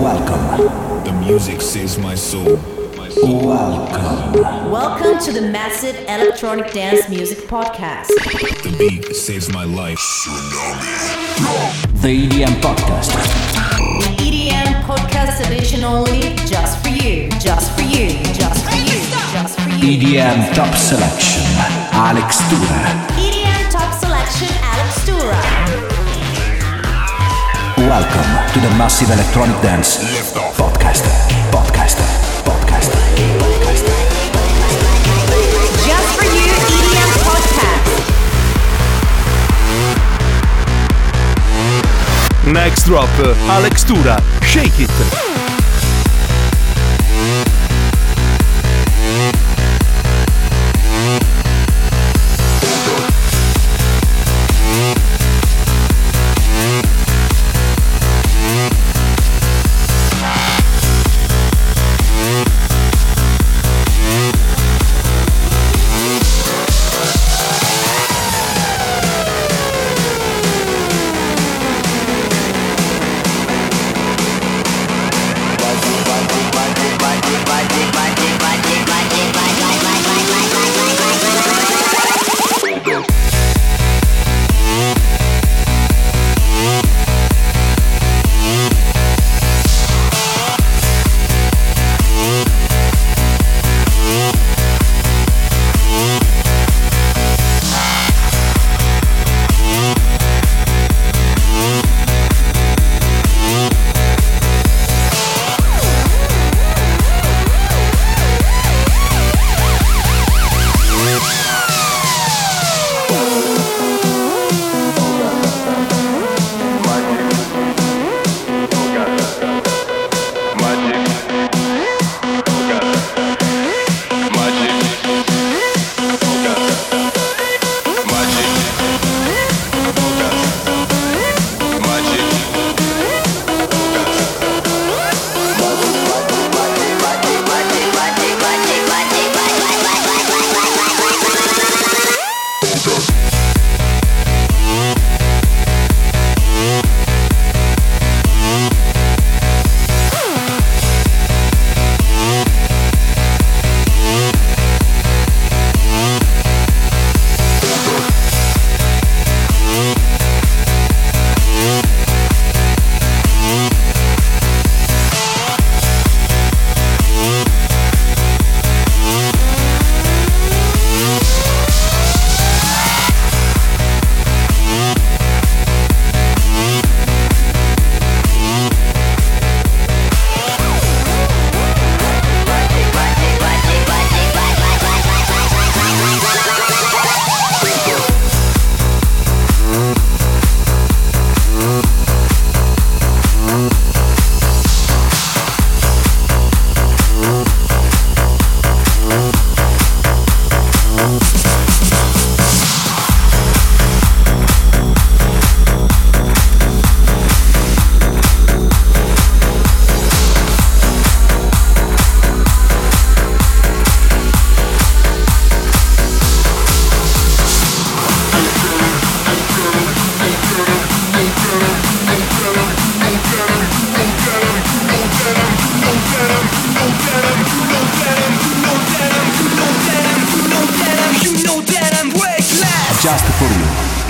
Welcome. The music saves my soul. Welcome. Welcome to the Massive Electronic Dance Music Podcast. The beat saves my life. The EDM Podcast. The EDM Podcast Edition only, just for you, just for you, just for you, just for you. EDM Top Selection. Alex Tura. EDM Top Selection Alex Tura. Welcome to the Massive Electronic Dance Podcast. Podcast. Podcast. Podcast. Just for you, EDM Podcast. Next Drop, Alex Tura, Shake It.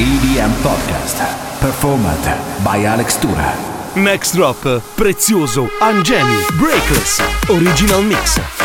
EDM Podcast. Performed by Alex Tura. Next Drop, Prezioso, Angemi, Breakless, Original Mix.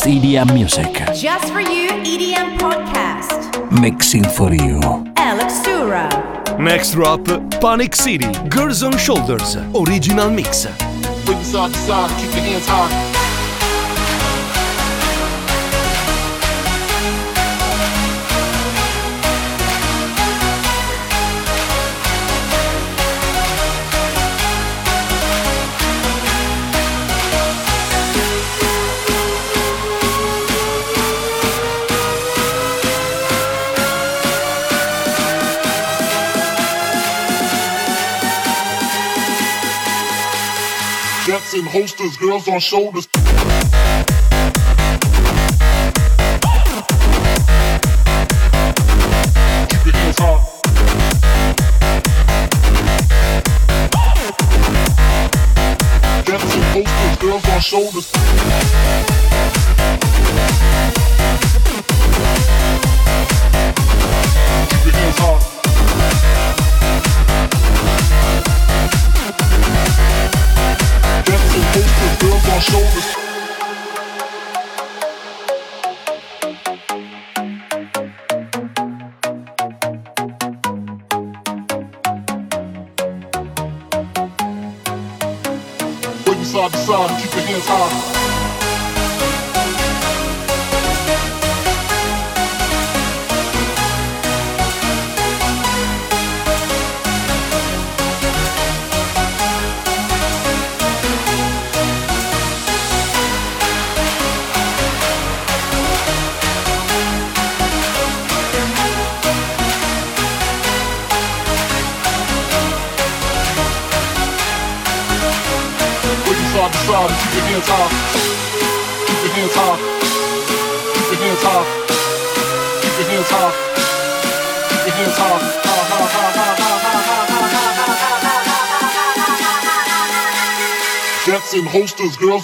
Best EDM music. Just for You EDM podcast. Mixing for you. Alex Tura. Next drop, Panic City, Girls on Shoulders, original mix. Wiggle side to side, keep your hands high. Jets and holsters, girls on shoulders. Keep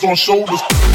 on shoulders.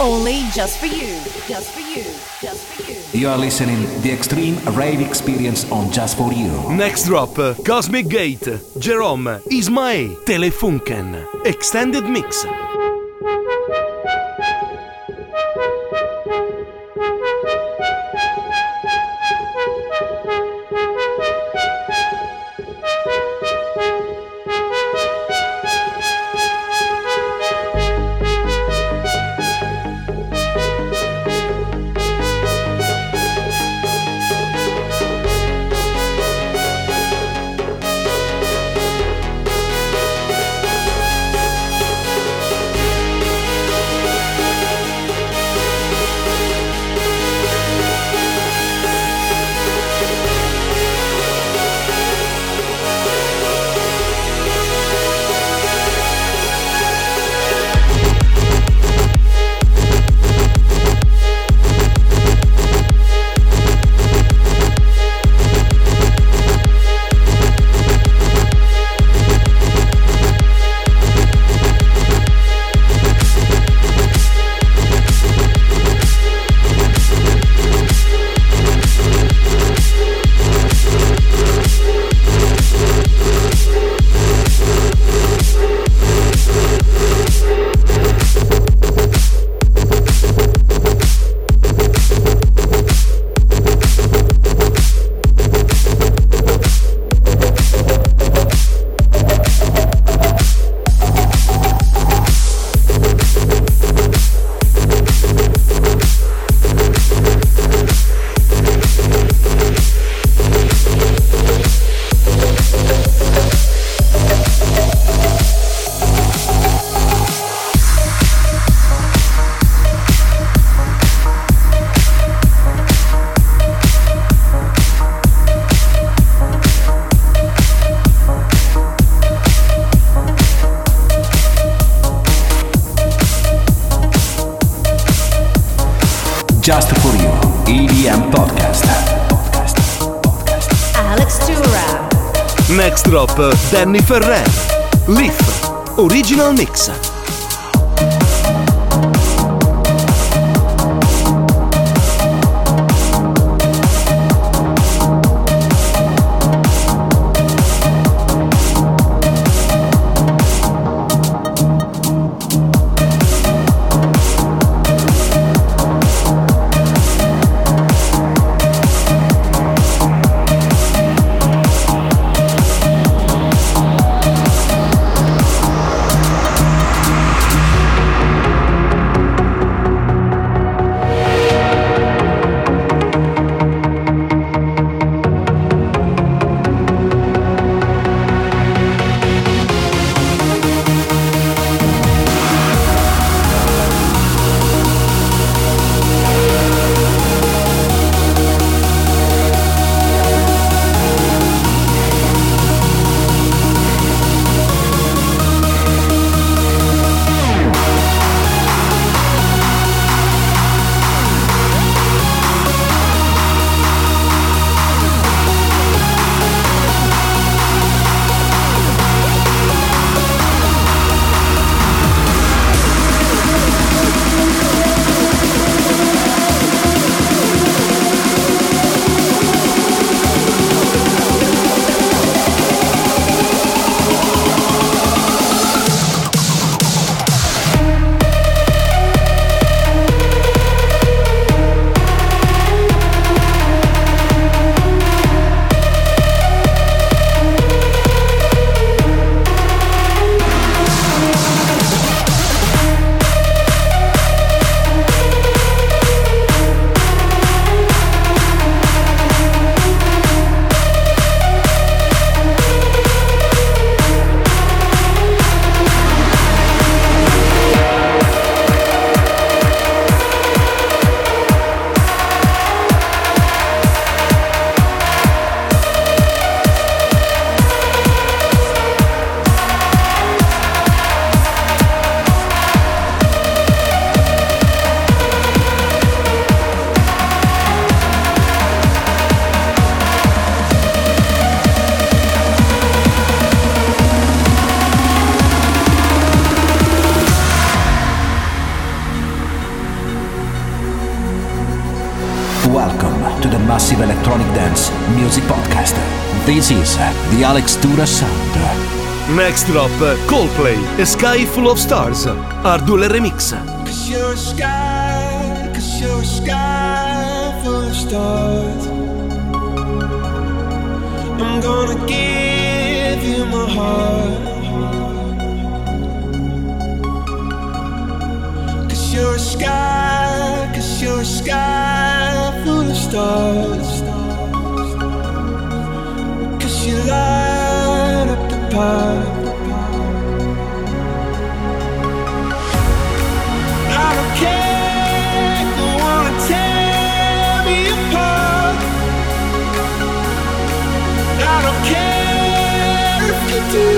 Only just for you. Just for you. Just for you. You are listening the extreme rave experience on Just For You. Next drop, Cosmic Gate, Jerome, Isma-Ae, Telefunken, Extended Mix. Danny Ferrer. Leaf, original mix. Music Podcast. This is the Alex Tura Sound. Next drop, Coldplay, A Sky Full of Stars, Hardwell Remix. Cause you're a sky, cause you're a sky full of stars. I'm gonna give you my heart. Cause you're a sky, cause you're a sky full of stars. You light up the path. I don't care, don't wanna tear me apart. I don't care if you do.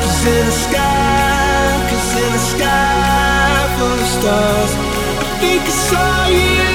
Cause in the sky, cause in the sky full of stars, I think I saw you.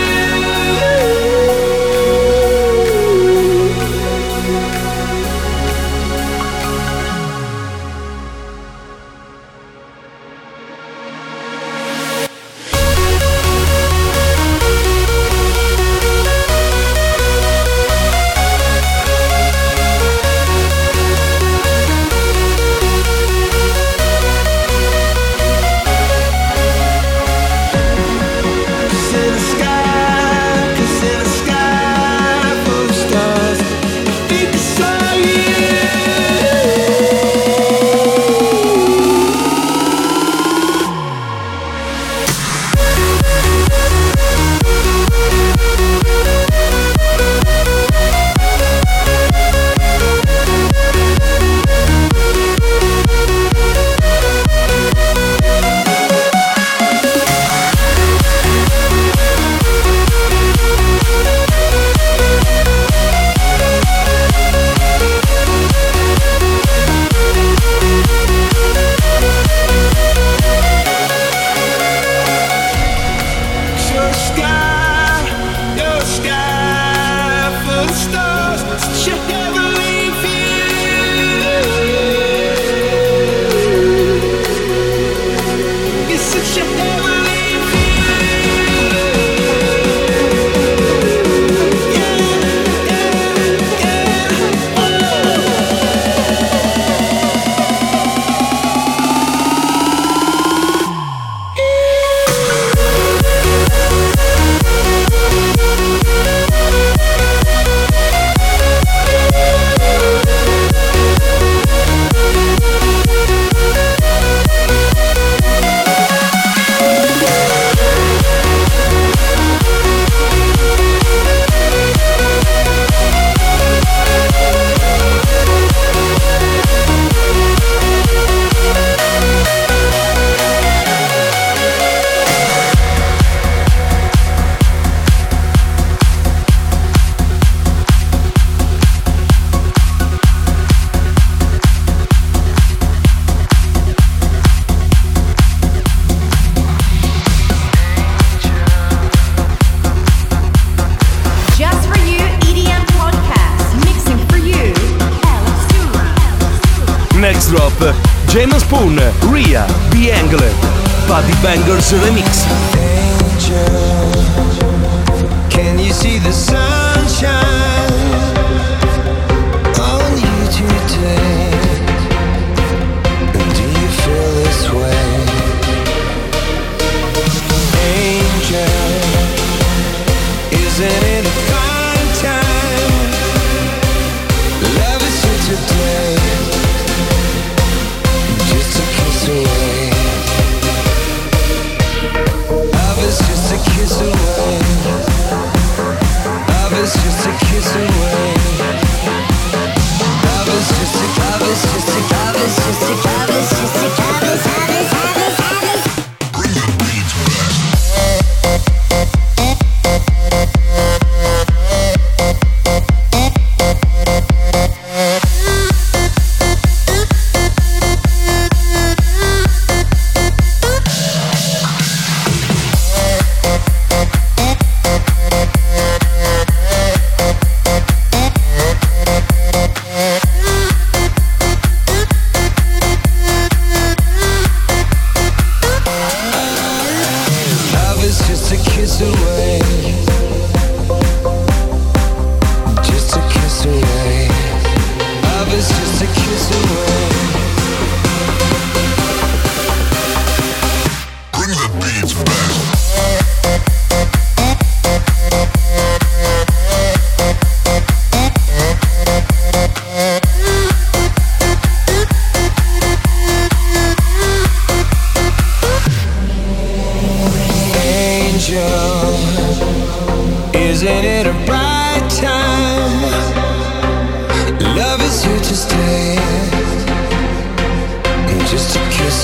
See the sunshine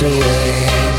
away.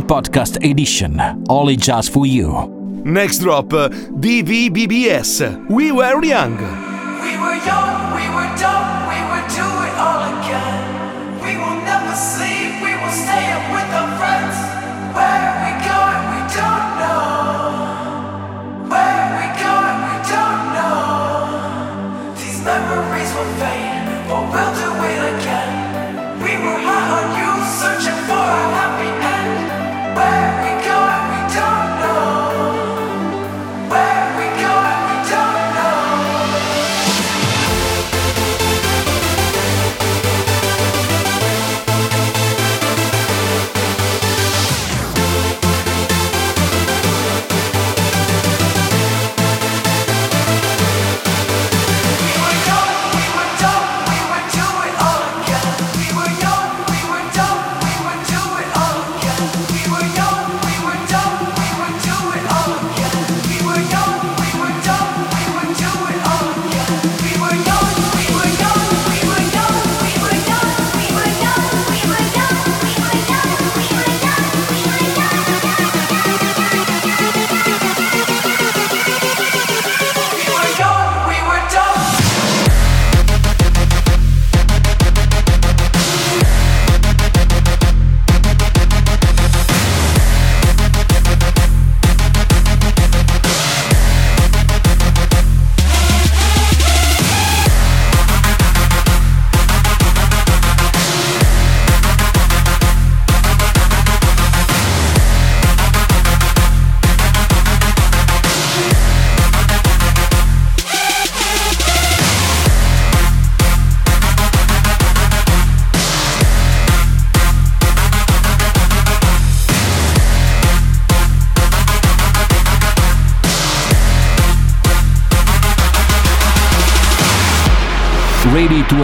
Podcast Edition, only just for you. Next drop, uh, DVBBS. We were young. We were young, we were dumb, we would do it all again. We will never sleep, we will stay up with our friends. Where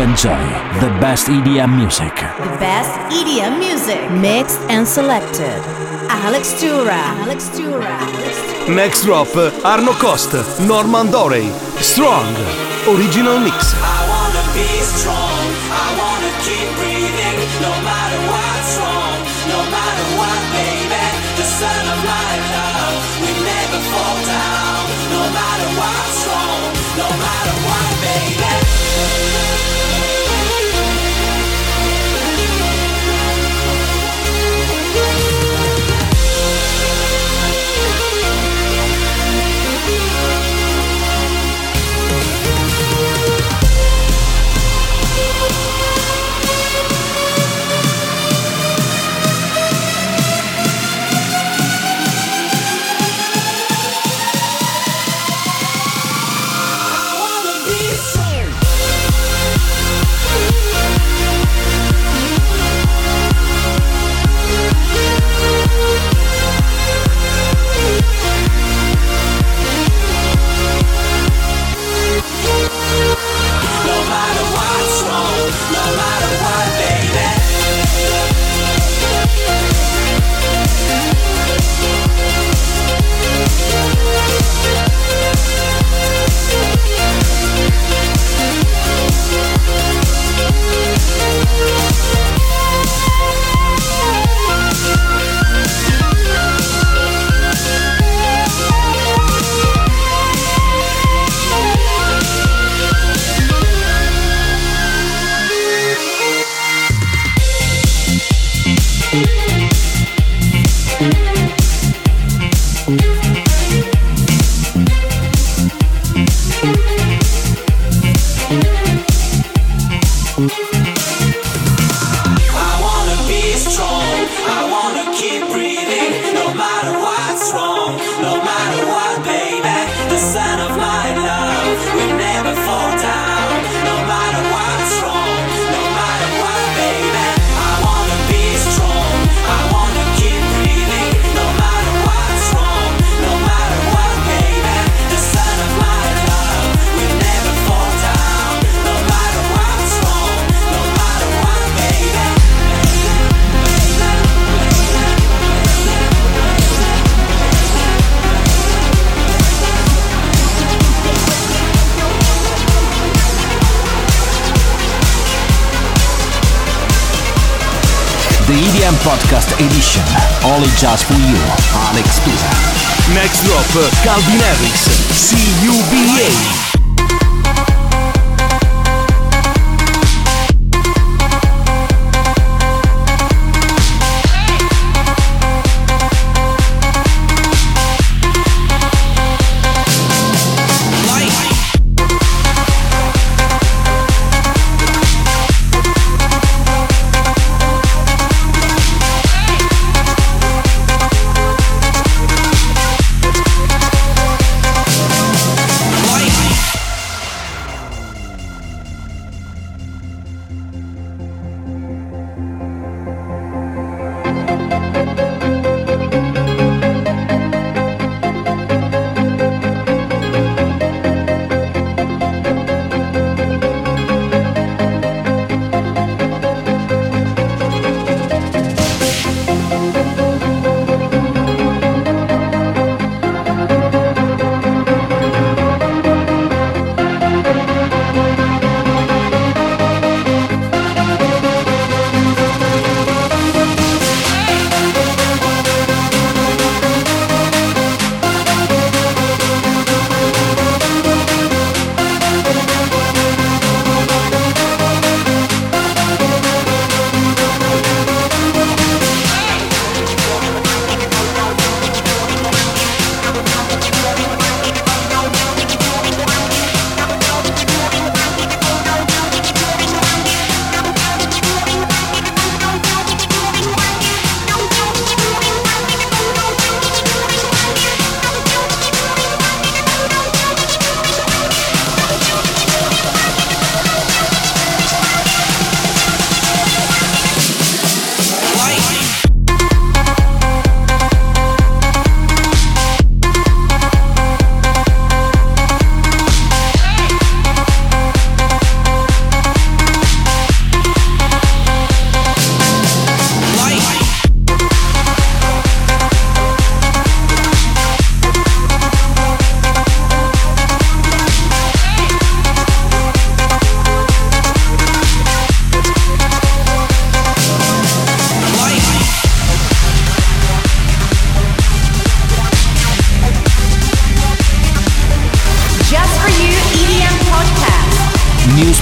enjoy the best EDM music. The best EDM music. Mixed and selected. Alex Tura. Alex Tura. Next drop Arno Cost, Norman Doray. Strong. Original mix. Just for you. Alex Pisa. Next drop, uh, Calvin Harris,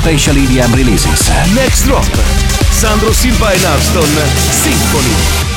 special EDM releases. Next Drop, Sandro Silva e Arston, Symphony.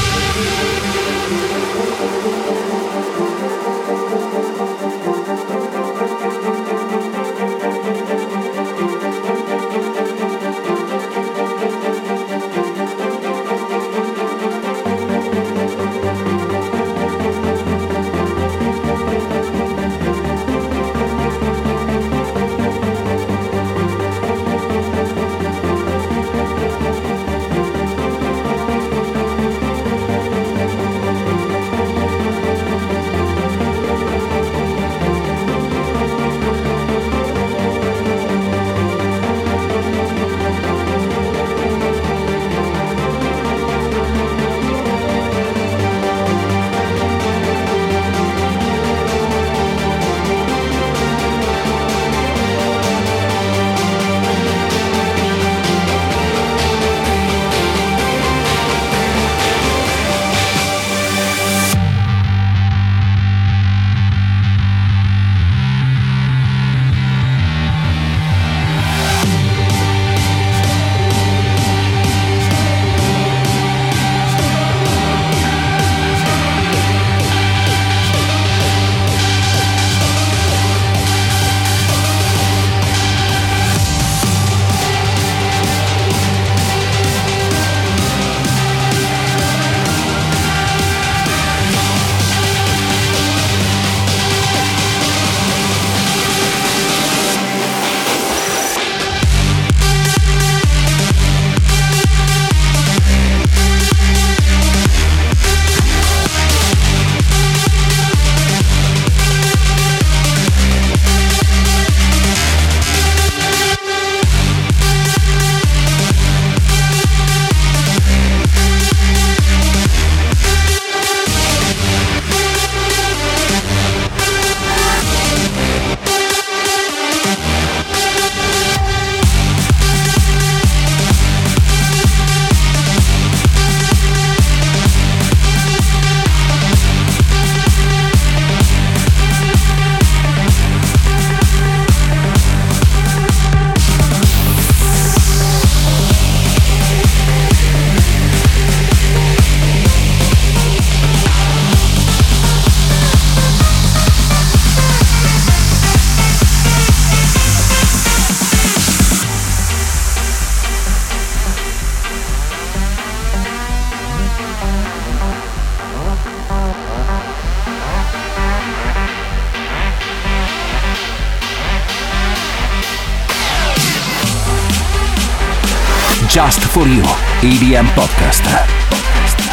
EDM Podcast.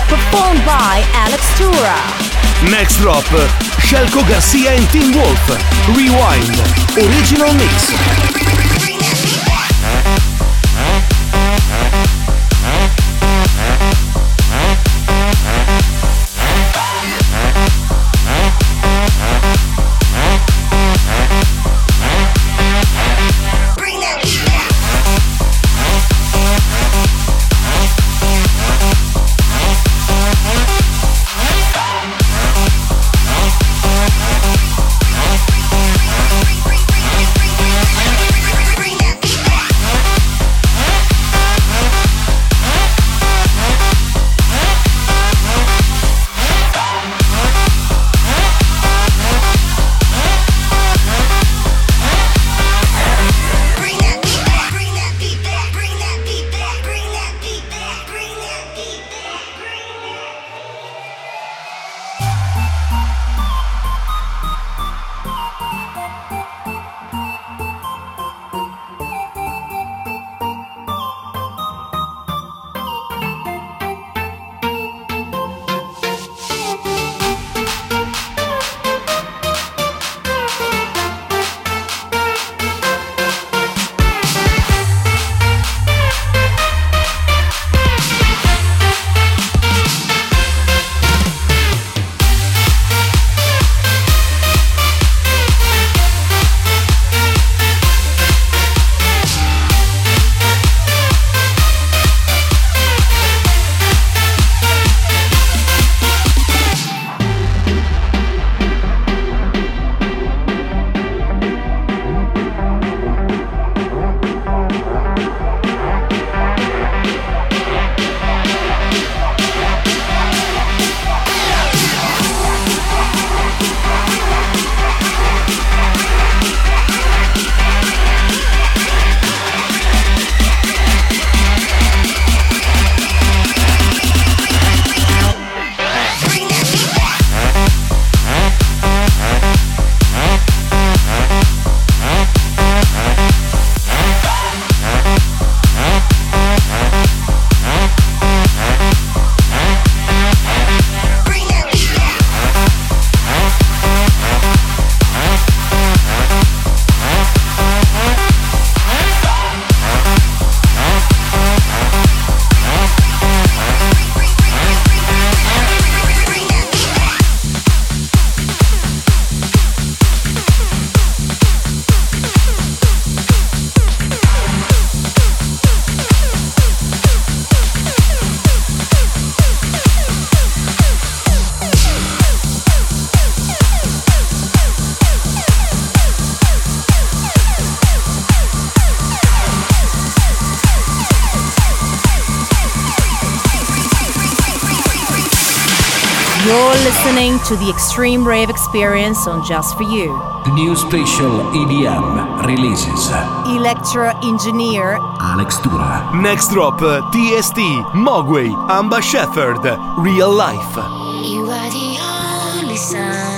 Performed by Alex Tura. Next drop, Shelco Garcia and Teenwolf. Rewind. Original Mix. To the Extreme Rave Experience on Just For You. New special EDM releases. Electro Engineer Alex Tura. Next drop, TST, Moguai, Amba Shepherd, Real Life. You are the only sunlight,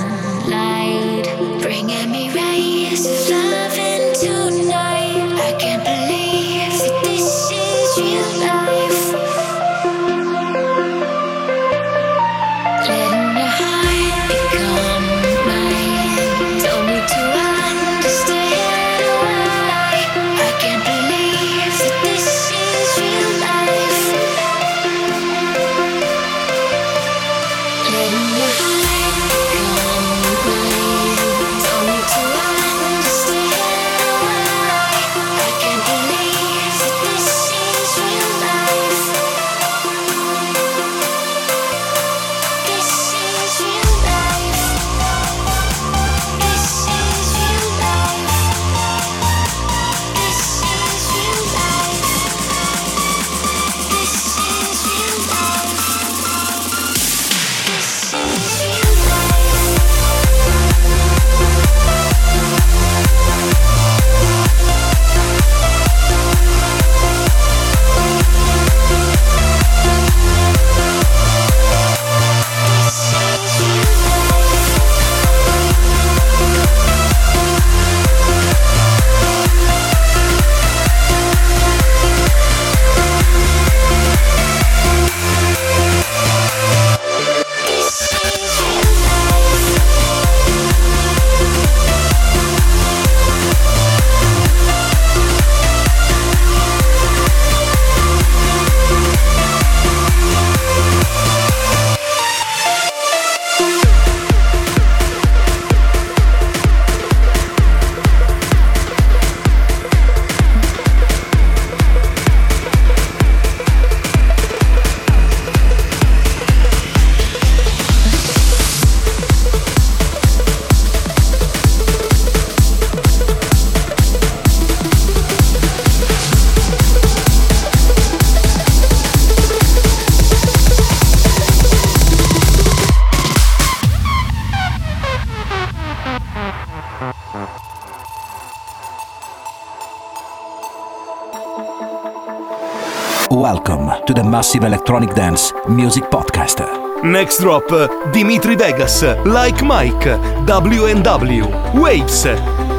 Massive Electronic Dance Music Podcast. Next Drop, Dimitri Vegas, Like Mike, W&W, Waves,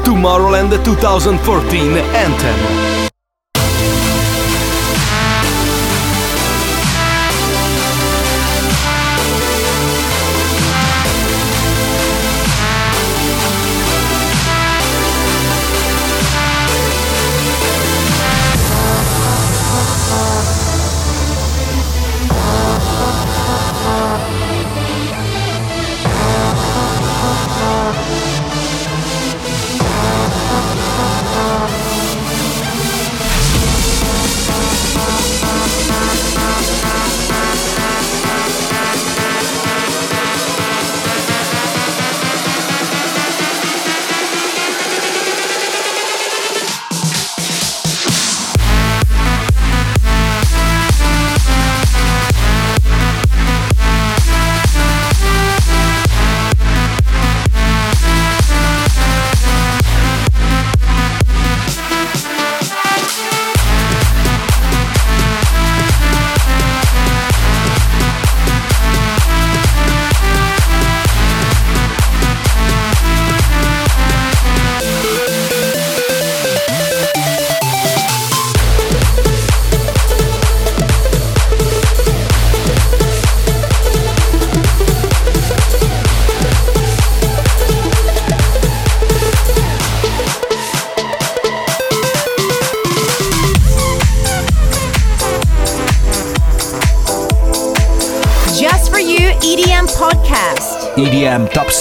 Tomorrowland 2014 Anthem.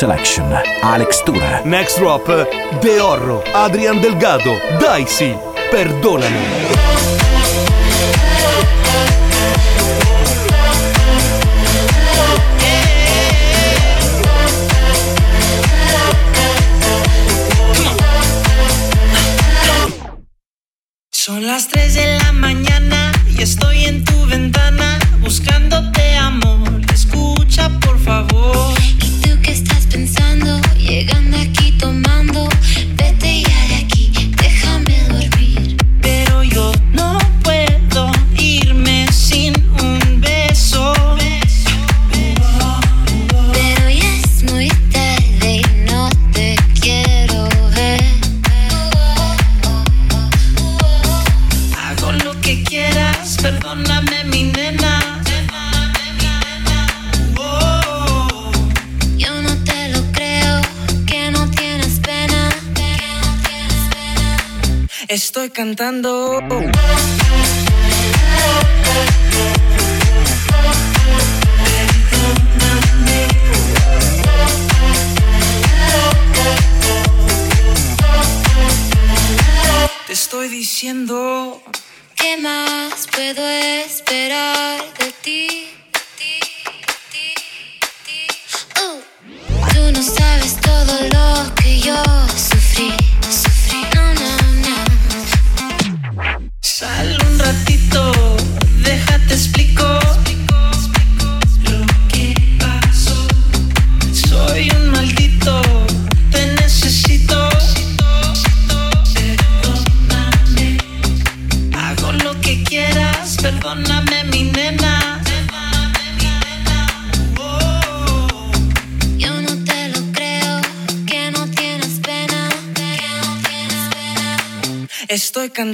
Selection, Alex Tura. Next Drop, De Orro, Adrian Delgado, Dicey, Perdonami. Son las 3 de la mañana y estoy en tu ventana buscándote amor. Escucha por favor. cantando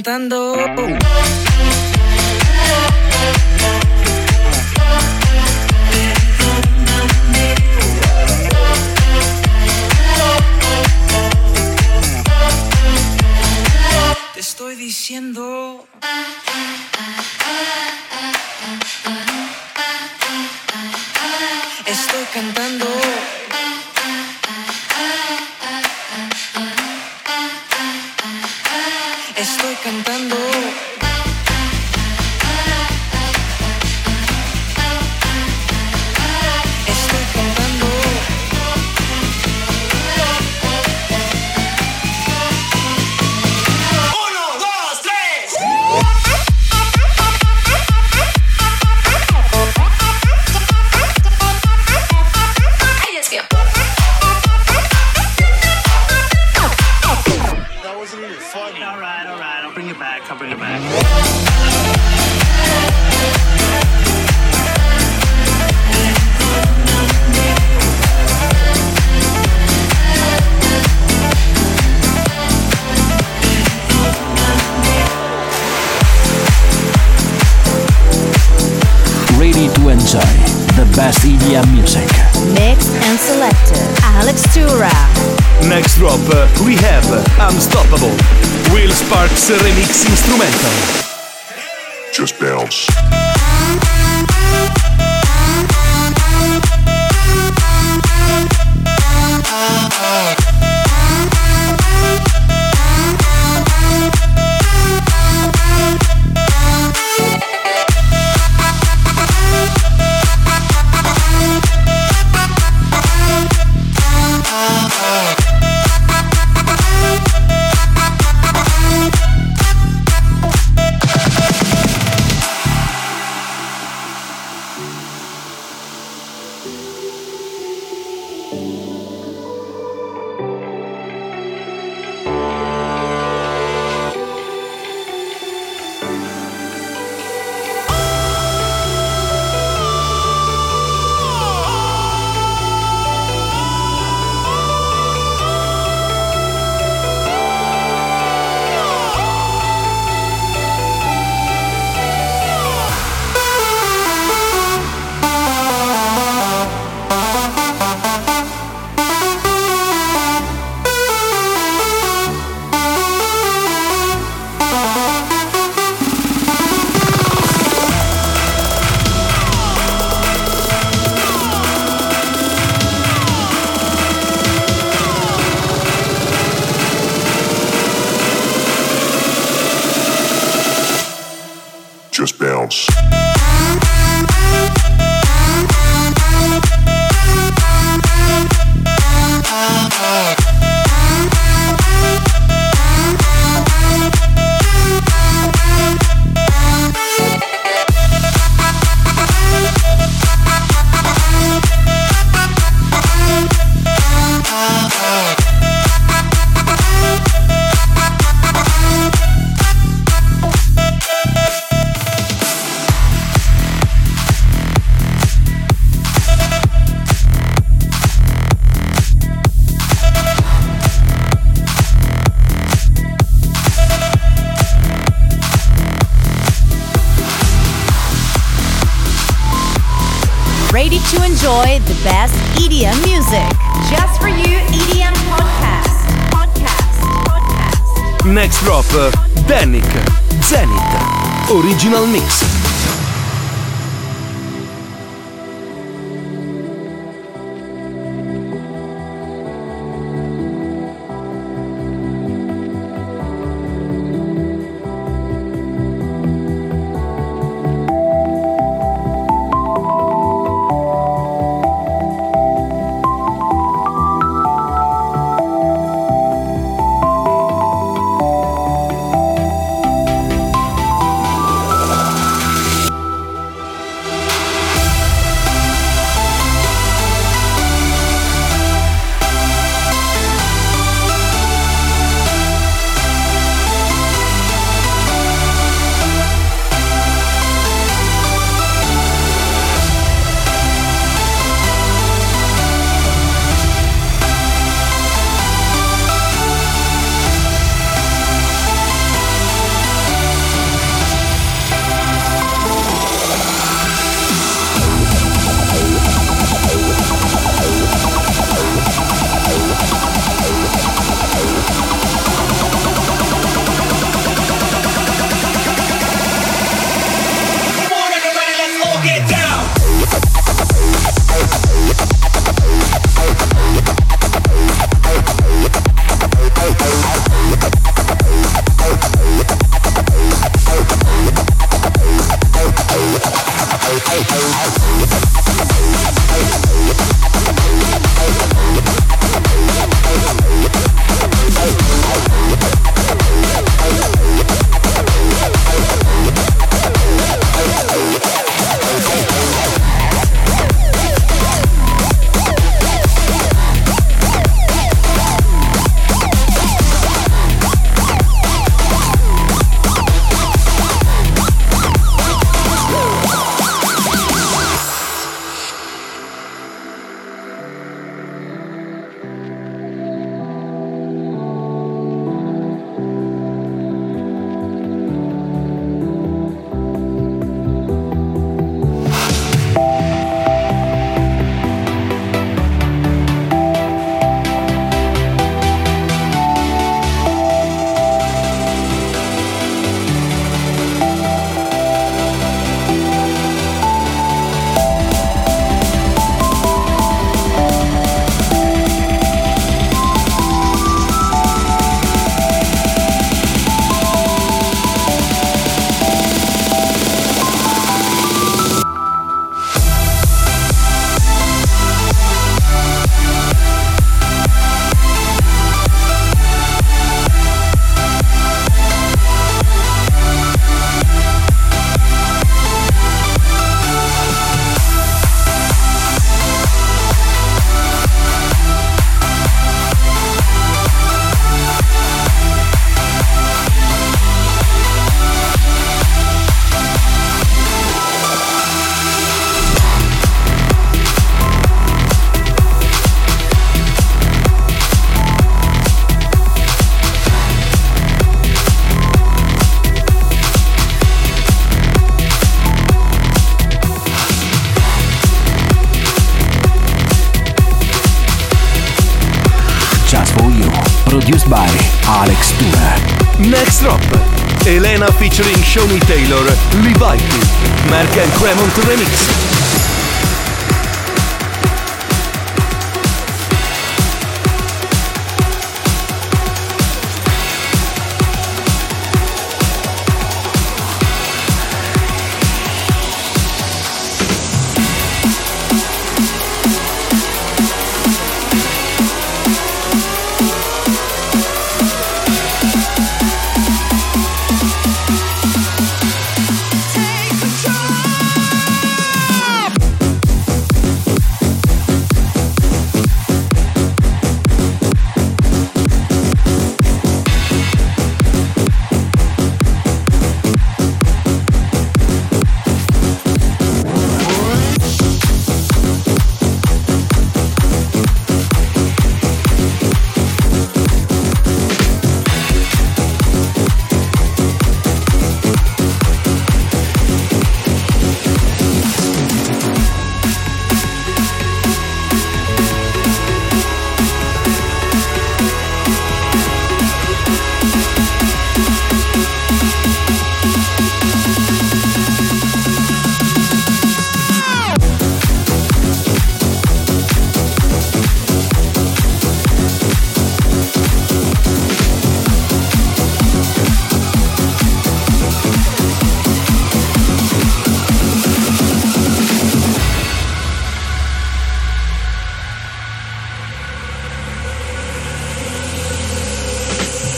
cantando. Te estoy diciendo. Estoy cantando. Ready to enjoy the best EDM music. Just for you, EDM podcast. Podcast. Podcast. Next drop, Danik, Zenith. Original Mix. Alex Tour. Next Drop. Elena featuring Shawnee Taylor, Leviathan, Merck and Cremont Remix.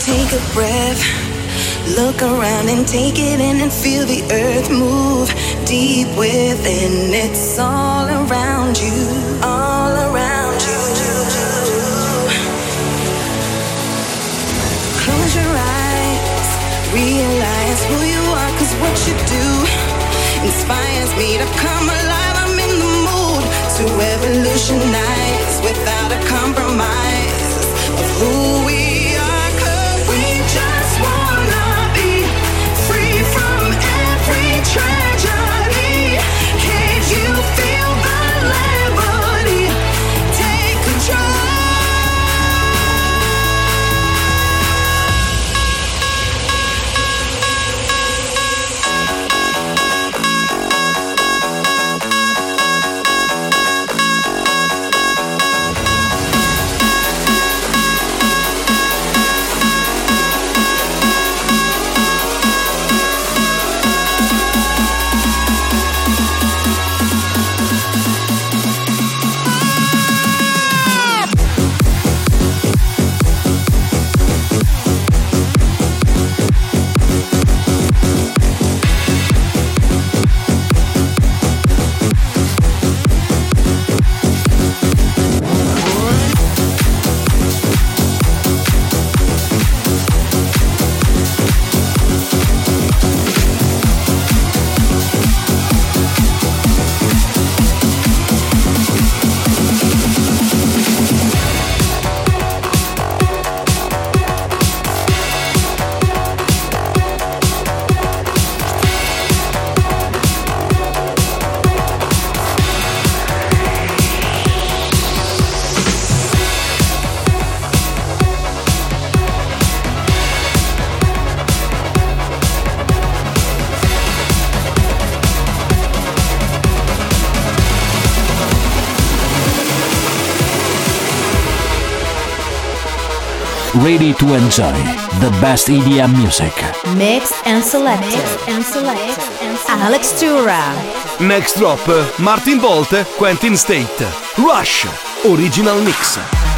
Take a breath. Look around and take it in and feel the earth move deep within. It's all around you, all around you. Close your eyes, realize who you are, cause what you do inspires me to come alive. I'm in the mood to revolutionize without a compromise of who we ready to enjoy the best EDM music. Mixed and selected. Mixed and selected. Alex Tura. Next drop, Martin Volt, Quentin State. Rush, original mix.